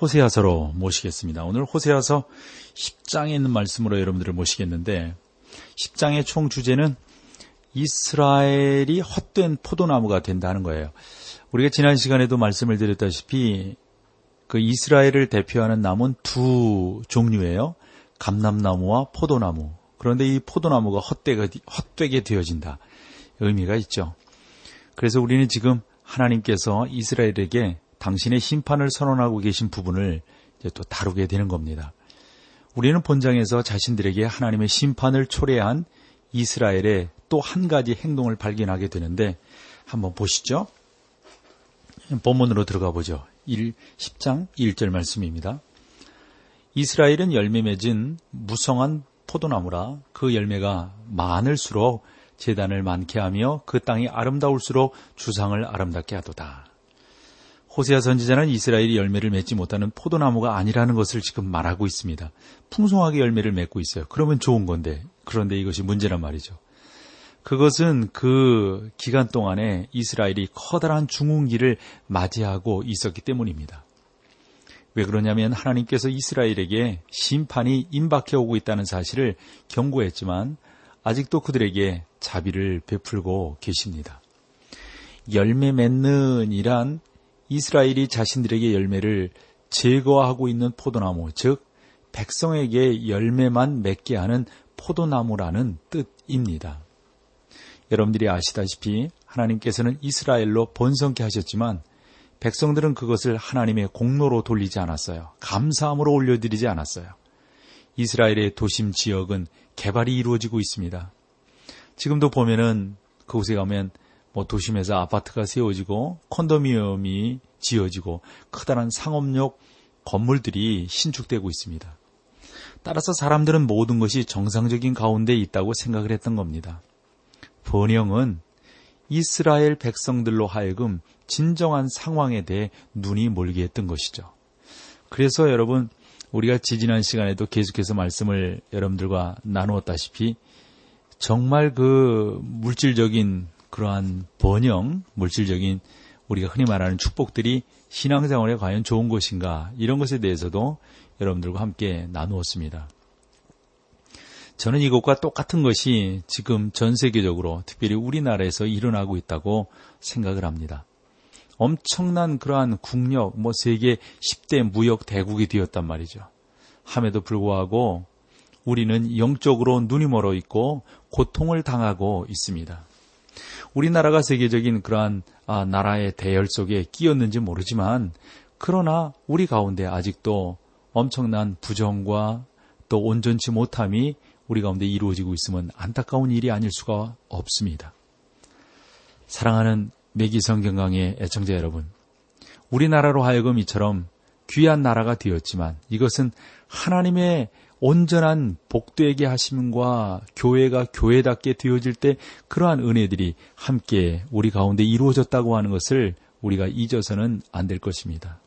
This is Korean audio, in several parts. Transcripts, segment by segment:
호세아서로 모시겠습니다. 오늘 호세아서 10장에 있는 말씀으로 여러분들을 모시겠는데 10장의 총 주제는 이스라엘이 헛된 포도나무가 된다는 거예요. 우리가 지난 시간에도 말씀을 드렸다시피 그 이스라엘을 대표하는 나무는 두 종류예요. 감람나무와 포도나무. 그런데 이 포도나무가 헛되게, 헛되게 되어진다. 의미가 있죠. 그래서 우리는 지금 하나님께서 이스라엘에게 당신의 심판을 선언하고 계신 부분을 이제 또 다루게 되는 겁니다. 우리는 본장에서 자신들에게 하나님의 심판을 초래한 이스라엘의 또 한 가지 행동을 발견하게 되는데 한번 보시죠. 본문으로 들어가 보죠. 1, 10장 1절 말씀입니다. 이스라엘은 열매 맺은 무성한 포도나무라 그 열매가 많을수록 재단을 많게 하며 그 땅이 아름다울수록 주상을 아름답게 하도다. 호세아 선지자는 이스라엘이 열매를 맺지 못하는 포도나무가 아니라는 것을 지금 말하고 있습니다. 풍성하게 열매를 맺고 있어요. 그러면 좋은 건데 그런데 이것이 문제란 말이죠. 그것은 그 기간 동안에 이스라엘이 커다란 중흥기를 맞이하고 있었기 때문입니다. 왜 그러냐면 하나님께서 이스라엘에게 심판이 임박해 오고 있다는 사실을 경고했지만 아직도 그들에게 자비를 베풀고 계십니다. 열매 맺는 이란 이스라엘이 자신들에게 열매를 제거하고 있는 포도나무, 즉 백성에게 열매만 맺게 하는 포도나무라는 뜻입니다. 여러분들이 아시다시피 하나님께서는 이스라엘로 번성케 하셨지만 백성들은 그것을 하나님의 공로로 돌리지 않았어요. 감사함으로 올려드리지 않았어요. 이스라엘의 도심 지역은 개발이 이루어지고 있습니다. 지금도 보면은 그곳에 가면 뭐 도심에서 아파트가 세워지고 콘도미엄이 지어지고 커다란 상업용 건물들이 신축되고 있습니다. 따라서 사람들은 모든 것이 정상적인 가운데 있다고 생각을 했던 겁니다. 번영은 이스라엘 백성들로 하여금 진정한 상황에 대해 눈이 몰게 했던 것이죠. 그래서 여러분, 우리가 지지난 시간에도 계속해서 말씀을 여러분들과 나누었다시피 정말 그 물질적인 그러한 번영, 물질적인 우리가 흔히 말하는 축복들이 신앙생활에 과연 좋은 것인가 이런 것에 대해서도 여러분들과 함께 나누었습니다. 저는 이것과 똑같은 것이 지금 전 세계적으로 특별히 우리나라에서 일어나고 있다고 생각을 합니다. 엄청난 그러한 국력, 뭐 세계 10대 무역 대국이 되었단 말이죠. 함에도 불구하고 우리는 영적으로 눈이 멀어 있고 고통을 당하고 있습니다. 우리나라가 세계적인 그러한 아, 나라의 대열 속에 끼었는지 모르지만 그러나 우리 가운데 아직도 엄청난 부정과 또 온전치 못함이 우리 가운데 이루어지고 있으면 안타까운 일이 아닐 수가 없습니다. 사랑하는 매기성경강의 애청자 여러분, 우리나라로 하여금 이처럼 귀한 나라가 되었지만 이것은 하나님의 온전한 복되게 하심과 교회가 교회답게 되어질 때 그러한 은혜들이 함께 우리 가운데 이루어졌다고 하는 것을 우리가 잊어서는 안 될 것입니다.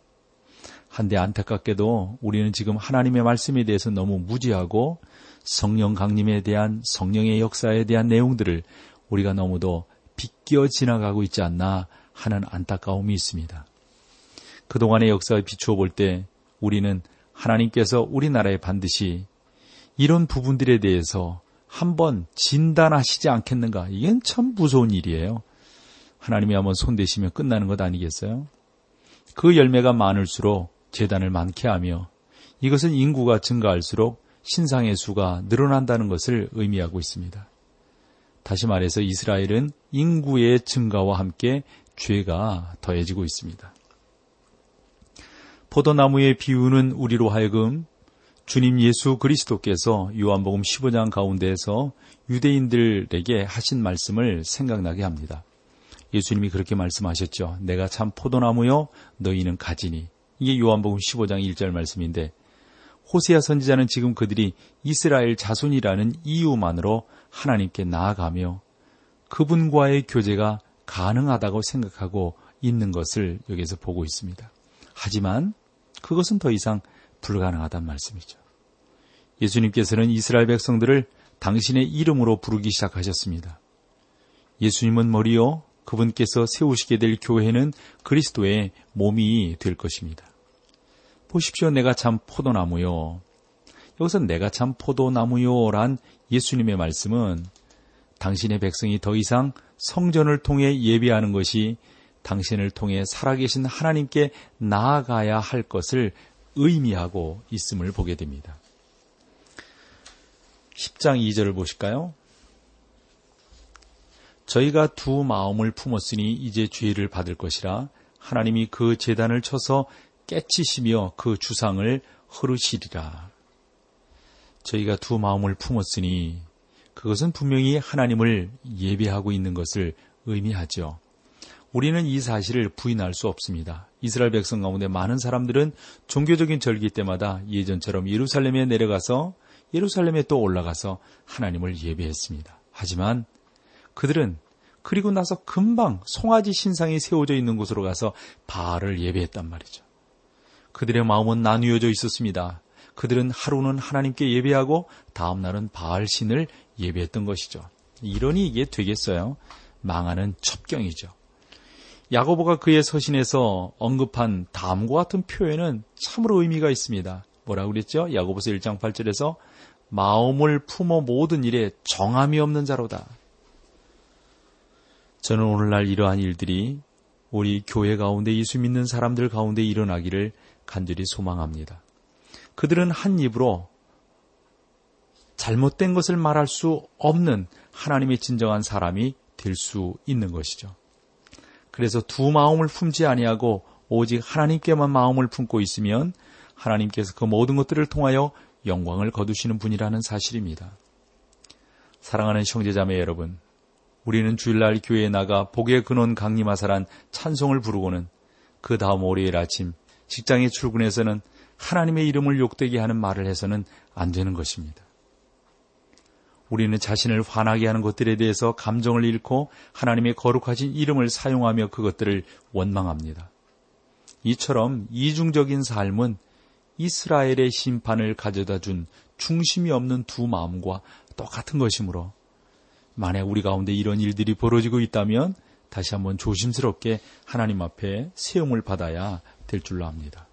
한데 안타깝게도 우리는 지금 하나님의 말씀에 대해서 너무 무지하고 성령 강림에 대한 성령의 역사에 대한 내용들을 우리가 너무도 비껴 지나가고 있지 않나 하는 안타까움이 있습니다. 그동안의 역사에 비추어 볼 때 우리는 하나님께서 우리나라에 반드시 이런 부분들에 대해서 한번 진단하시지 않겠는가? 이건 참 무서운 일이에요. 하나님이 한번 손대시면 끝나는 것 아니겠어요? 그 열매가 많을수록 재단을 많게 하며 이것은 인구가 증가할수록 신상의 수가 늘어난다는 것을 의미하고 있습니다. 다시 말해서 이스라엘은 인구의 증가와 함께 죄가 더해지고 있습니다. 포도나무의 비유는 우리로 하여금 주님 예수 그리스도께서 요한복음 15장 가운데에서 유대인들에게 하신 말씀을 생각나게 합니다. 예수님이 그렇게 말씀하셨죠. 내가 참 포도나무요 너희는 가지니. 이게 요한복음 15장 1절 말씀인데 호세아 선지자는 지금 그들이 이스라엘 자손이라는 이유만으로 하나님께 나아가며 그분과의 교제가 가능하다고 생각하고 있는 것을 여기서 보고 있습니다. 하지만 그것은 더 이상 불가능하단 말씀이죠. 예수님께서는 이스라엘 백성들을 당신의 이름으로 부르기 시작하셨습니다. 예수님은 머리요, 그분께서 세우시게 될 교회는 그리스도의 몸이 될 것입니다. 보십시오. 내가 참 포도나무요. 여기서 내가 참 포도나무요란 예수님의 말씀은 당신의 백성이 더 이상 성전을 통해 예배하는 것이 당신을 통해 살아계신 하나님께 나아가야 할 것을 의미하고 있음을 보게 됩니다. 10장 2절을 보실까요? 저희가 두 마음을 품었으니 이제 죄를 받을 것이라 하나님이 그 재단을 쳐서 깨치시며 그 주상을 흐르시리라. 저희가 두 마음을 품었으니 그것은 분명히 하나님을 예배하고 있는 것을 의미하죠. 우리는 이 사실을 부인할 수 없습니다. 이스라엘 백성 가운데 많은 사람들은 종교적인 절기 때마다 예전처럼 예루살렘에 내려가서 예루살렘에 또 올라가서 하나님을 예배했습니다. 하지만 그들은 그리고 나서 금방 송아지 신상이 세워져 있는 곳으로 가서 바알을 예배했단 말이죠. 그들의 마음은 나뉘어져 있었습니다. 그들은 하루는 하나님께 예배하고 다음 날은 바알 신을 예배했던 것이죠. 이러니 이게 되겠어요? 망하는 첩경이죠. 야고보가 그의 서신에서 언급한 다음과 같은 표현은 참으로 의미가 있습니다. 뭐라고 그랬죠? 야고보서 1장 8절에서 마음을 품어 모든 일에 정함이 없는 자로다. 저는 오늘날 이러한 일들이 우리 교회 가운데 예수 믿는 사람들 가운데 일어나기를 간절히 소망합니다. 그들은 한 입으로 잘못된 것을 말할 수 없는 하나님의 진정한 사람이 될 수 있는 것이죠. 그래서 두 마음을 품지 아니하고 오직 하나님께만 마음을 품고 있으면 하나님께서 그 모든 것들을 통하여 영광을 거두시는 분이라는 사실입니다. 사랑하는 형제자매 여러분, 우리는 주일날 교회에 나가 복의 근원 강림하사란 찬송을 부르고는 그 다음 월요일 아침 직장에 출근해서는 하나님의 이름을 욕되게 하는 말을 해서는 안 되는 것입니다. 우리는 자신을 화나게 하는 것들에 대해서 감정을 잃고 하나님의 거룩하신 이름을 사용하며 그것들을 원망합니다. 이처럼 이중적인 삶은 이스라엘의 심판을 가져다 준 중심이 없는 두 마음과 똑같은 것이므로 만약 우리 가운데 이런 일들이 벌어지고 있다면 다시 한번 조심스럽게 하나님 앞에 세움을 받아야 될 줄로 압니다.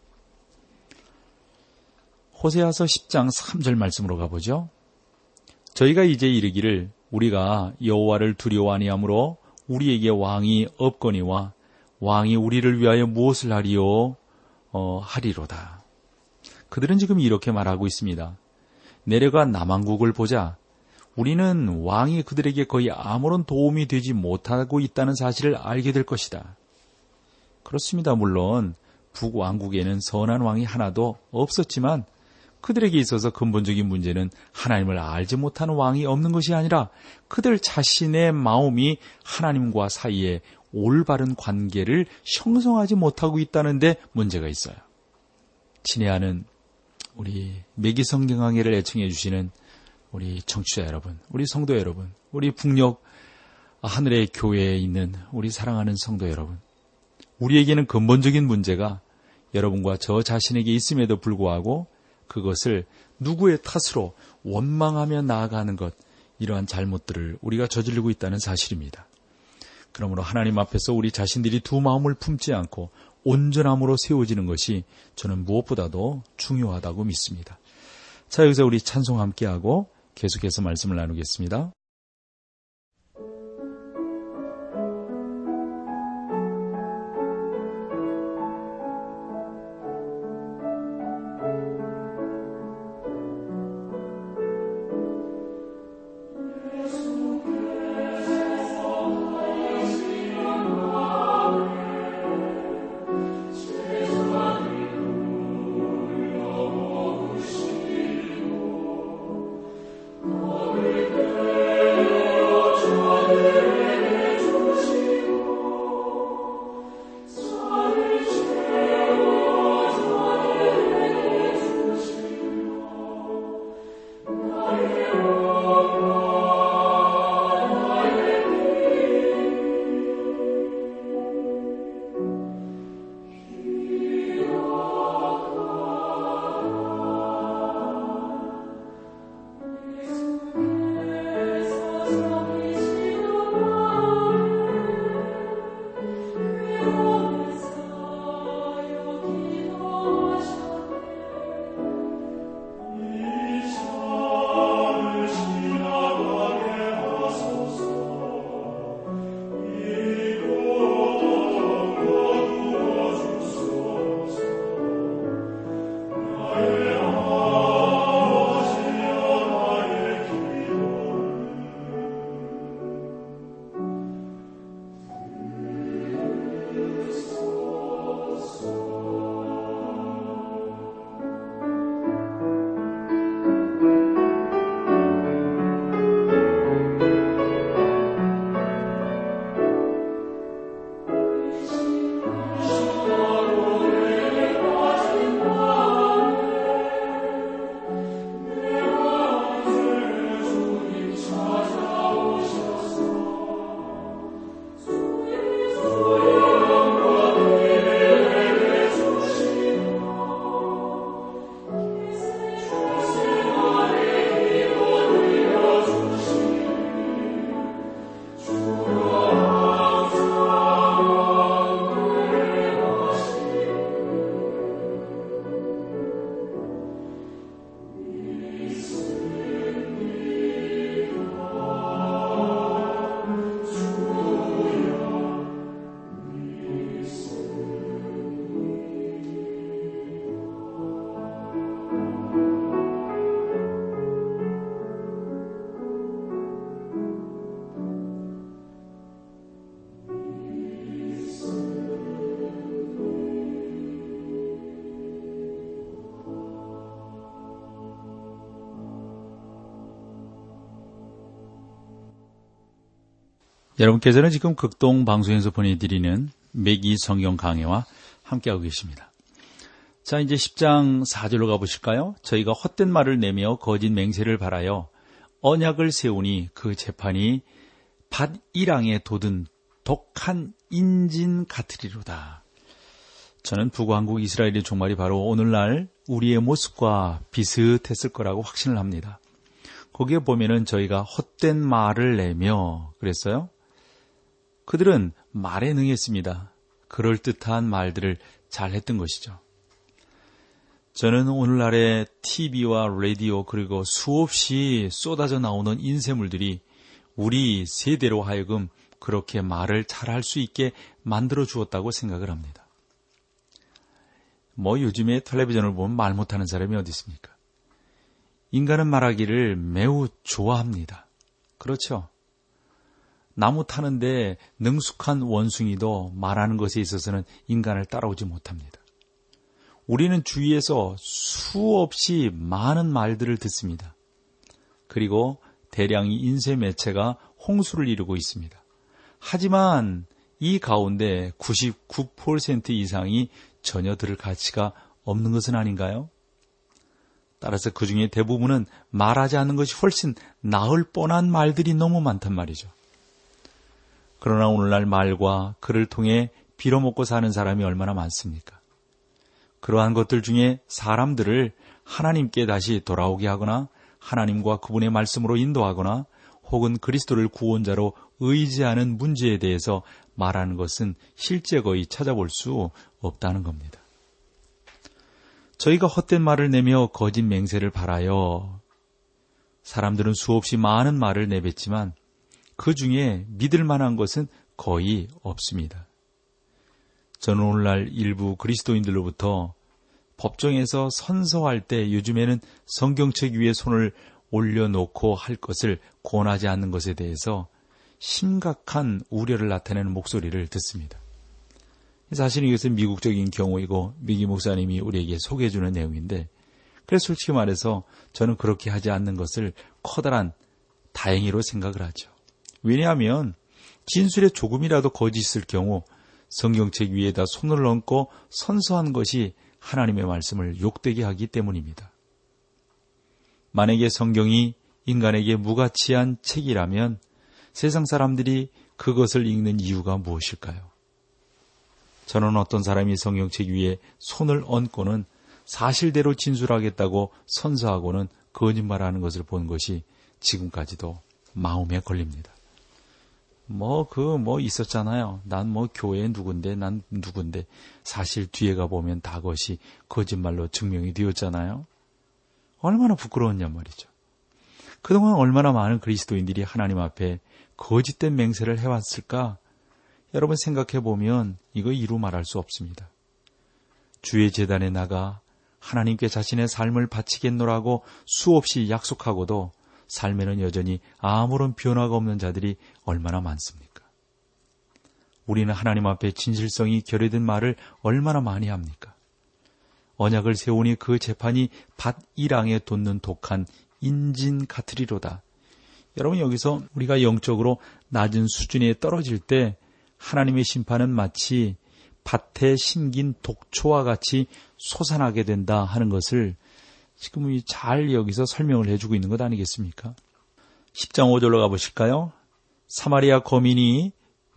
호세아서 10장 3절 말씀으로 가보죠. 저희가 이제 이르기를 우리가 여호와를 두려워 하니함으로 우리에게 왕이 없거니와 왕이 우리를 위하여 무엇을 하리요 어, 하리로다. 그들은 지금 이렇게 말하고 있습니다. 내려가 남왕국을 보자. 우리는 왕이 그들에게 거의 아무런 도움이 되지 못하고 있다는 사실을 알게 될 것이다. 그렇습니다. 물론 북왕국에는 선한 왕이 하나도 없었지만 그들에게 있어서 근본적인 문제는 하나님을 알지 못하는 왕이 없는 것이 아니라 그들 자신의 마음이 하나님과 사이에 올바른 관계를 형성하지 못하고 있다는데 문제가 있어요. 친애하는 우리 매기성경강회를 애청해 주시는 우리 청취자 여러분, 우리 성도 여러분, 우리 북녘 하늘의 교회에 있는 우리 사랑하는 성도 여러분, 우리에게는 근본적인 문제가 여러분과 저 자신에게 있음에도 불구하고 그것을 누구의 탓으로 원망하며 나아가는 것, 이러한 잘못들을 우리가 저지르고 있다는 사실입니다. 그러므로 하나님 앞에서 우리 자신들이 두 마음을 품지 않고 온전함으로 세워지는 것이 저는 무엇보다도 중요하다고 믿습니다. 자, 여기서 우리 찬송 함께하고 계속해서 말씀을 나누겠습니다. 여러분께서는 지금 극동 방송에서 보내드리는 매기 성경 강해와 함께하고 계십니다. 자, 이제 10장 4절로 가보실까요? 저희가 헛된 말을 내며 거짓 맹세를 바라여 언약을 세우니 그 재판이 밭 이랑에 돋은 독한 인진 같으리로다. 저는 북왕국 이스라엘의 종말이 바로 오늘날 우리의 모습과 비슷했을 거라고 확신을 합니다. 거기에 보면은 저희가 헛된 말을 내며 그랬어요. 그들은 말에 능했습니다. 그럴듯한 말들을 잘 했던 것이죠. 저는 오늘날의 TV와 라디오 그리고 수없이 쏟아져 나오는 인쇄물들이 우리 세대로 하여금 그렇게 말을 잘할 수 있게 만들어 주었다고 생각을 합니다. 뭐 요즘에 텔레비전을 보면 말 못하는 사람이 어디 있습니까? 인간은 말하기를 매우 좋아합니다. 그렇죠? 나무 타는데 능숙한 원숭이도 말하는 것에 있어서는 인간을 따라오지 못합니다. 우리는 주위에서 수없이 많은 말들을 듣습니다. 그리고 대량의 인쇄 매체가 홍수를 이루고 있습니다. 하지만 이 가운데 99% 이상이 전혀 들을 가치가 없는 것은 아닌가요? 따라서 그 중에 대부분은 말하지 않는 것이 훨씬 나을 뻔한 말들이 너무 많단 말이죠. 그러나 오늘날 말과 글을 통해 빌어먹고 사는 사람이 얼마나 많습니까? 그러한 것들 중에 사람들을 하나님께 다시 돌아오게 하거나 하나님과 그분의 말씀으로 인도하거나 혹은 그리스도를 구원자로 의지하는 문제에 대해서 말하는 것은 실제 거의 찾아볼 수 없다는 겁니다. 저희가 헛된 말을 내며 거짓 맹세를 바라요. 사람들은 수없이 많은 말을 내뱉지만 그 중에 믿을 만한 것은 거의 없습니다. 저는 오늘날 일부 그리스도인들로부터 법정에서 선서할 때 요즘에는 성경책 위에 손을 올려놓고 할 것을 권하지 않는 것에 대해서 심각한 우려를 나타내는 목소리를 듣습니다. 사실 이것은 미국적인 경우이고 미기 목사님이 우리에게 소개해주는 내용인데 그래서 솔직히 말해서 저는 그렇게 하지 않는 것을 커다란 다행히로 생각을 하죠. 왜냐하면 진술에 조금이라도 거짓 을 경우 성경책 위에다 손을 얹고 선서한 것이 하나님의 말씀을 욕되게 하기 때문입니다. 만약에 성경이 인간에게 무가치한 책이라면 세상 사람들이 그것을 읽는 이유가 무엇일까요? 저는 어떤 사람이 성경책 위에 손을 얹고는 사실대로 진술하겠다고 선서하고는 거짓말하는 것을 본 것이 지금까지도 마음에 걸립니다. 뭐, 그, 뭐 있었잖아요. 난 뭐 교회 누군데, 난 누군데. 사실 뒤에 가보면 다 것이 거짓말로 증명이 되었잖아요. 얼마나 부끄러웠냐 말이죠. 그동안 얼마나 많은 그리스도인들이 하나님 앞에 거짓된 맹세를 해왔을까? 여러분 생각해 보면 이거 이루 말할 수 없습니다. 주의 재단에 나가 하나님께 자신의 삶을 바치겠노라고 수없이 약속하고도 삶에는 여전히 아무런 변화가 없는 자들이 얼마나 많습니까? 우리는 하나님 앞에 진실성이 결여된 말을 얼마나 많이 합니까? 언약을 세우니 그 재판이 밭 이랑에 돋는 독한 인진 같으리로다. 여러분 여기서 우리가 영적으로 낮은 수준에 떨어질 때 하나님의 심판은 마치 밭에 심긴 독초와 같이 솟아나게 된다 하는 것을 지금 잘 여기서 설명을 해주고 있는 것 아니겠습니까? 10장 5절로 가보실까요? 사마리아 거민이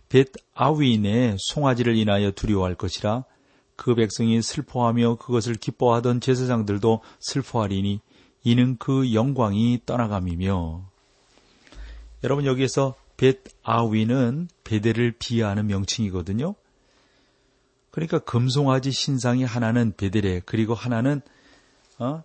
벳 아위인의 송아지를 인하여 두려워할 것이라 그 백성이 슬퍼하며 그것을 기뻐하던 제사장들도 슬퍼하리니 이는 그 영광이 떠나감이며 여러분 여기에서 벳 아위는 베델을 비하하는 명칭이거든요. 그러니까 금송아지 신상이 하나는 베델에 그리고 하나는 어? 어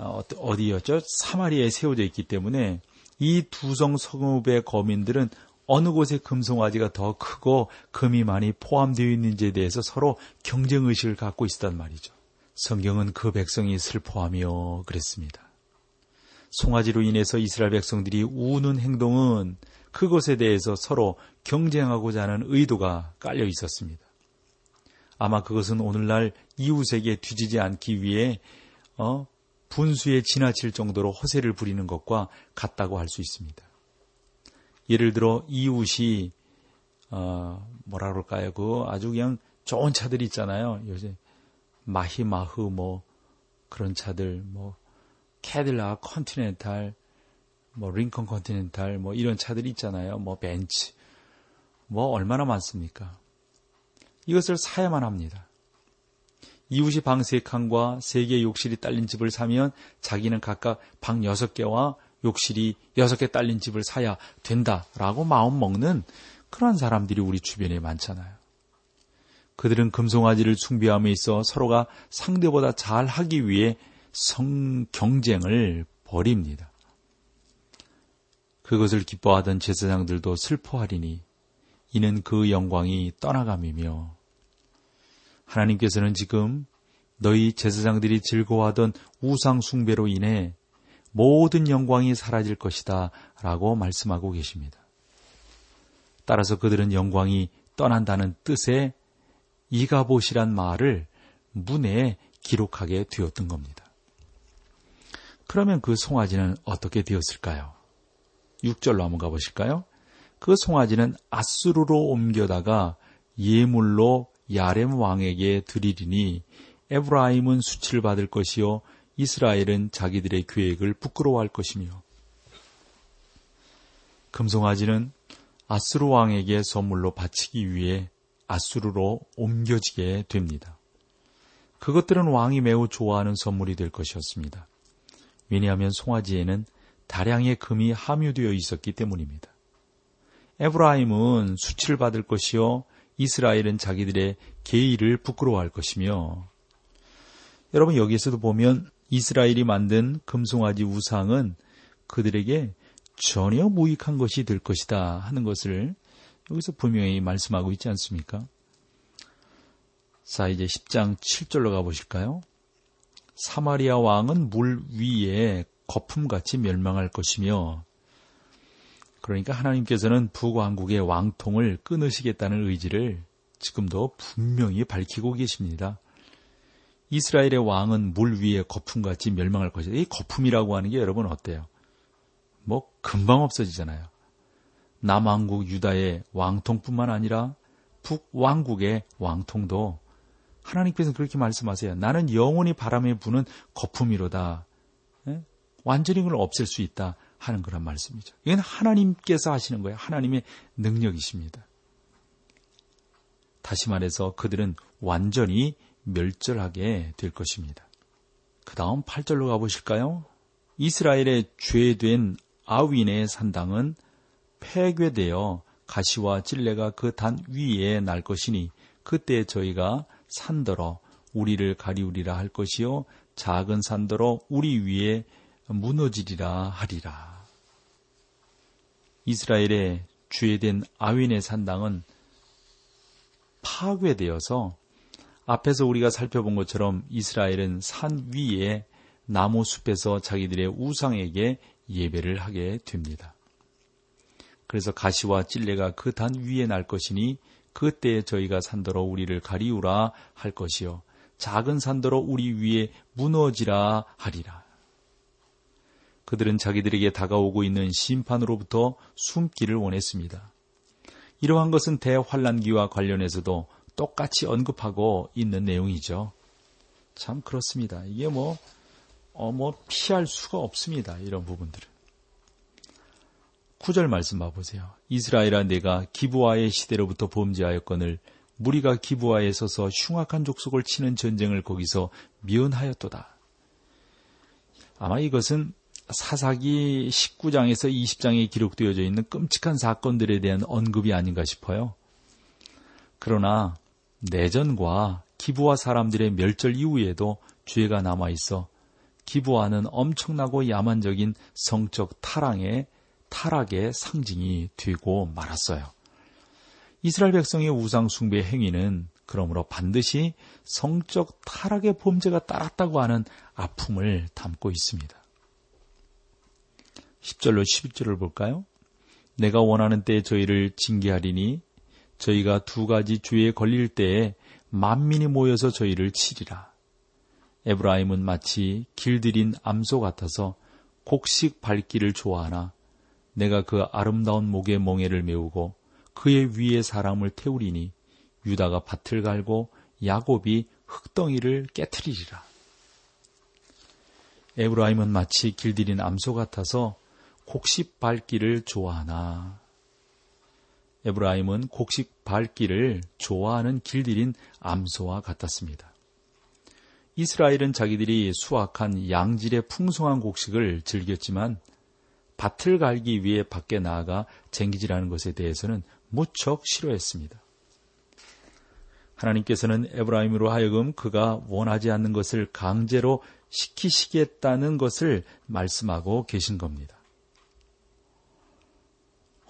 어디였죠? 사마리아에 세워져 있기 때문에 이 두성 성읍의 거민들은 어느 곳에 금송아지가 더 크고 금이 많이 포함되어 있는지에 대해서 서로 경쟁 의식을 갖고 있었단 말이죠. 성경은 그 백성이 슬퍼하며 그랬습니다. 송아지로 인해서 이스라엘 백성들이 우는 행동은 그것에 대해서 서로 경쟁하고자 하는 의도가 깔려 있었습니다. 아마 그것은 오늘날 이웃에게 뒤지지 않기 위해 어, 분수에 지나칠 정도로 허세를 부리는 것과 같다고 할 수 있습니다. 예를 들어 이웃이 어, 뭐라 그럴까요? 그 아주 그냥 좋은 차들 있잖아요. 요새 마이바흐 뭐 그런 차들 뭐 캐딜락, 컨티넨탈, 뭐 링컨 컨티넨탈 뭐 이런 차들이 있잖아요. 뭐 벤츠 뭐 얼마나 많습니까? 이것을 사야만 합니다. 이웃이 방 3칸과 3개의 욕실이 딸린 집을 사면 자기는 각각 방 6개와 욕실이 6개 딸린 집을 사야 된다라고 마음 먹는 그런 사람들이 우리 주변에 많잖아요. 그들은 금송아지를 숭배함에 있어 서로가 상대보다 잘 하기 위해 성 경쟁을 벌입니다. 그것을 기뻐하던 제사장들도 슬퍼하리니 이는 그 영광이 떠나감이며 하나님께서는 지금 너희 제사장들이 즐거워하던 우상 숭배로 인해 모든 영광이 사라질 것이다 라고 말씀하고 계십니다. 따라서 그들은 영광이 떠난다는 뜻의 이가봇이란 말을 문에 기록하게 되었던 겁니다. 그러면 그 송아지는 어떻게 되었을까요? 6절로 한번 가보실까요? 그 송아지는 아수르로 옮겨다가 예물로 야렘 왕에게 드리리니 에브라임은 수치를 받을 것이요 이스라엘은 자기들의 계획을 부끄러워할 것이며 금송아지는 아수르 왕에게 선물로 바치기 위해 아수르로 옮겨지게 됩니다. 그것들은 왕이 매우 좋아하는 선물이 될 것이었습니다. 왜냐하면 송아지에는 다량의 금이 함유되어 있었기 때문입니다. 에브라임은 수치를 받을 것이요 이스라엘은 자기들의 계의를 부끄러워할 것이며 여러분 여기에서도 보면 이스라엘이 만든 금송아지 우상은 그들에게 전혀 무익한 것이 될 것이다 하는 것을 여기서 분명히 말씀하고 있지 않습니까? 자, 이제 10장 7절로 가보실까요? 사마리아 왕은 물 위에 거품같이 멸망할 것이며 그러니까 하나님께서는 북왕국의 왕통을 끊으시겠다는 의지를 지금도 분명히 밝히고 계십니다. 이스라엘의 왕은 물 위에 거품같이 멸망할 것이다. 이 거품이라고 하는 게 여러분 어때요? 뭐 금방 없어지잖아요. 남왕국 유다의 왕통뿐만 아니라 북왕국의 왕통도 하나님께서 그렇게 말씀하세요. 나는 영원히 바람에 부는 거품이로다. 예? 완전히 그걸 없앨 수 있다. 하는 거란 말씀이죠. 이건 하나님께서 하시는 거예요. 하나님의 능력이십니다. 다시 말해서 그들은 완전히 멸절하게 될 것입니다. 그 다음 8절로 가보실까요? 이스라엘의 죄된 아윈의 산당은 폐괴되어 가시와 찔레가 그 단 위에 날 것이니 그때 저희가 산더러 우리를 가리우리라 할 것이요 작은 산더러 우리 위에 무너지리라 하리라. 이스라엘의 주의된 아윈의 산당은 파괴되어서 앞에서 우리가 살펴본 것처럼 이스라엘은 산 위에 나무 숲에서 자기들의 우상에게 예배를 하게 됩니다. 그래서 가시와 찔레가 그 단 위에 날 것이니 그때에 저희가 산더러 우리를 가리우라 할 것이요 작은 산더러 우리 위에 무너지라 하리라. 그들은 자기들에게 다가오고 있는 심판으로부터 숨기를 원했습니다. 이러한 것은 대환란기와 관련해서도 똑같이 언급하고 있는 내용이죠. 참 그렇습니다. 이게 뭐, 어, 뭐, 피할 수가 없습니다. 이런 부분들은. 구절 말씀 봐보세요. 이스라엘아 내가 기부와의 시대로부터 범죄하였거늘 무리가 기부와에 서서 흉악한 족속을 치는 전쟁을 거기서 미연하였도다. 아마 이것은 사사기 19장에서 20장에 기록되어져 있는 끔찍한 사건들에 대한 언급이 아닌가 싶어요. 그러나 내전과 기브아 사람들의 멸절 이후에도 죄가 남아 있어 기브아는 엄청나고 야만적인 성적 타락의 타락의 상징이 되고 말았어요. 이스라엘 백성의 우상 숭배 행위는 그러므로 반드시 성적 타락의 범죄가 따랐다고 하는 아픔을 담고 있습니다. 10절로 11절을 볼까요? 내가 원하는 때에 저희를 징계하리니 저희가 두 가지 죄에 걸릴 때에 만민이 모여서 저희를 치리라. 에브라임은 마치 길들인 암소 같아서 곡식 밟기를 좋아하나 내가 그 아름다운 목의 멍에를 메우고 그의 위에 사람을 태우리니 유다가 밭을 갈고 야곱이 흙덩이를 깨뜨리리라. 에브라임은 마치 길들인 암소 같아서 곡식 밟기를 좋아하나. 에브라임은 곡식 밟기를 좋아하는 길들인 암소와 같았습니다. 이스라엘은 자기들이 수확한 양질의 풍성한 곡식을 즐겼지만 밭을 갈기 위해 밖에 나아가 쟁기질하는 것에 대해서는 무척 싫어했습니다. 하나님께서는 에브라임으로 하여금 그가 원하지 않는 것을 강제로 시키시겠다는 것을 말씀하고 계신 겁니다.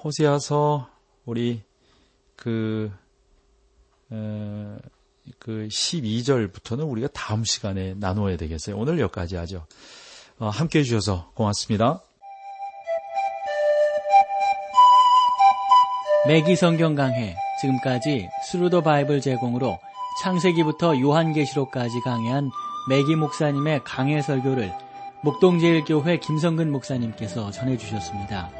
호세아서 우리 그, 에, 그 12절부터는 우리가 다음 시간에 나누어야 되겠어요. 오늘 여기까지 하죠. 어, 함께 해주셔서 고맙습니다. 맥기 성경 강해 지금까지 Thru the Bible 제공으로 창세기부터 요한계시록까지 강해한 맥기 목사님의 강해 설교를 목동제일교회 김성근 목사님께서 전해주셨습니다.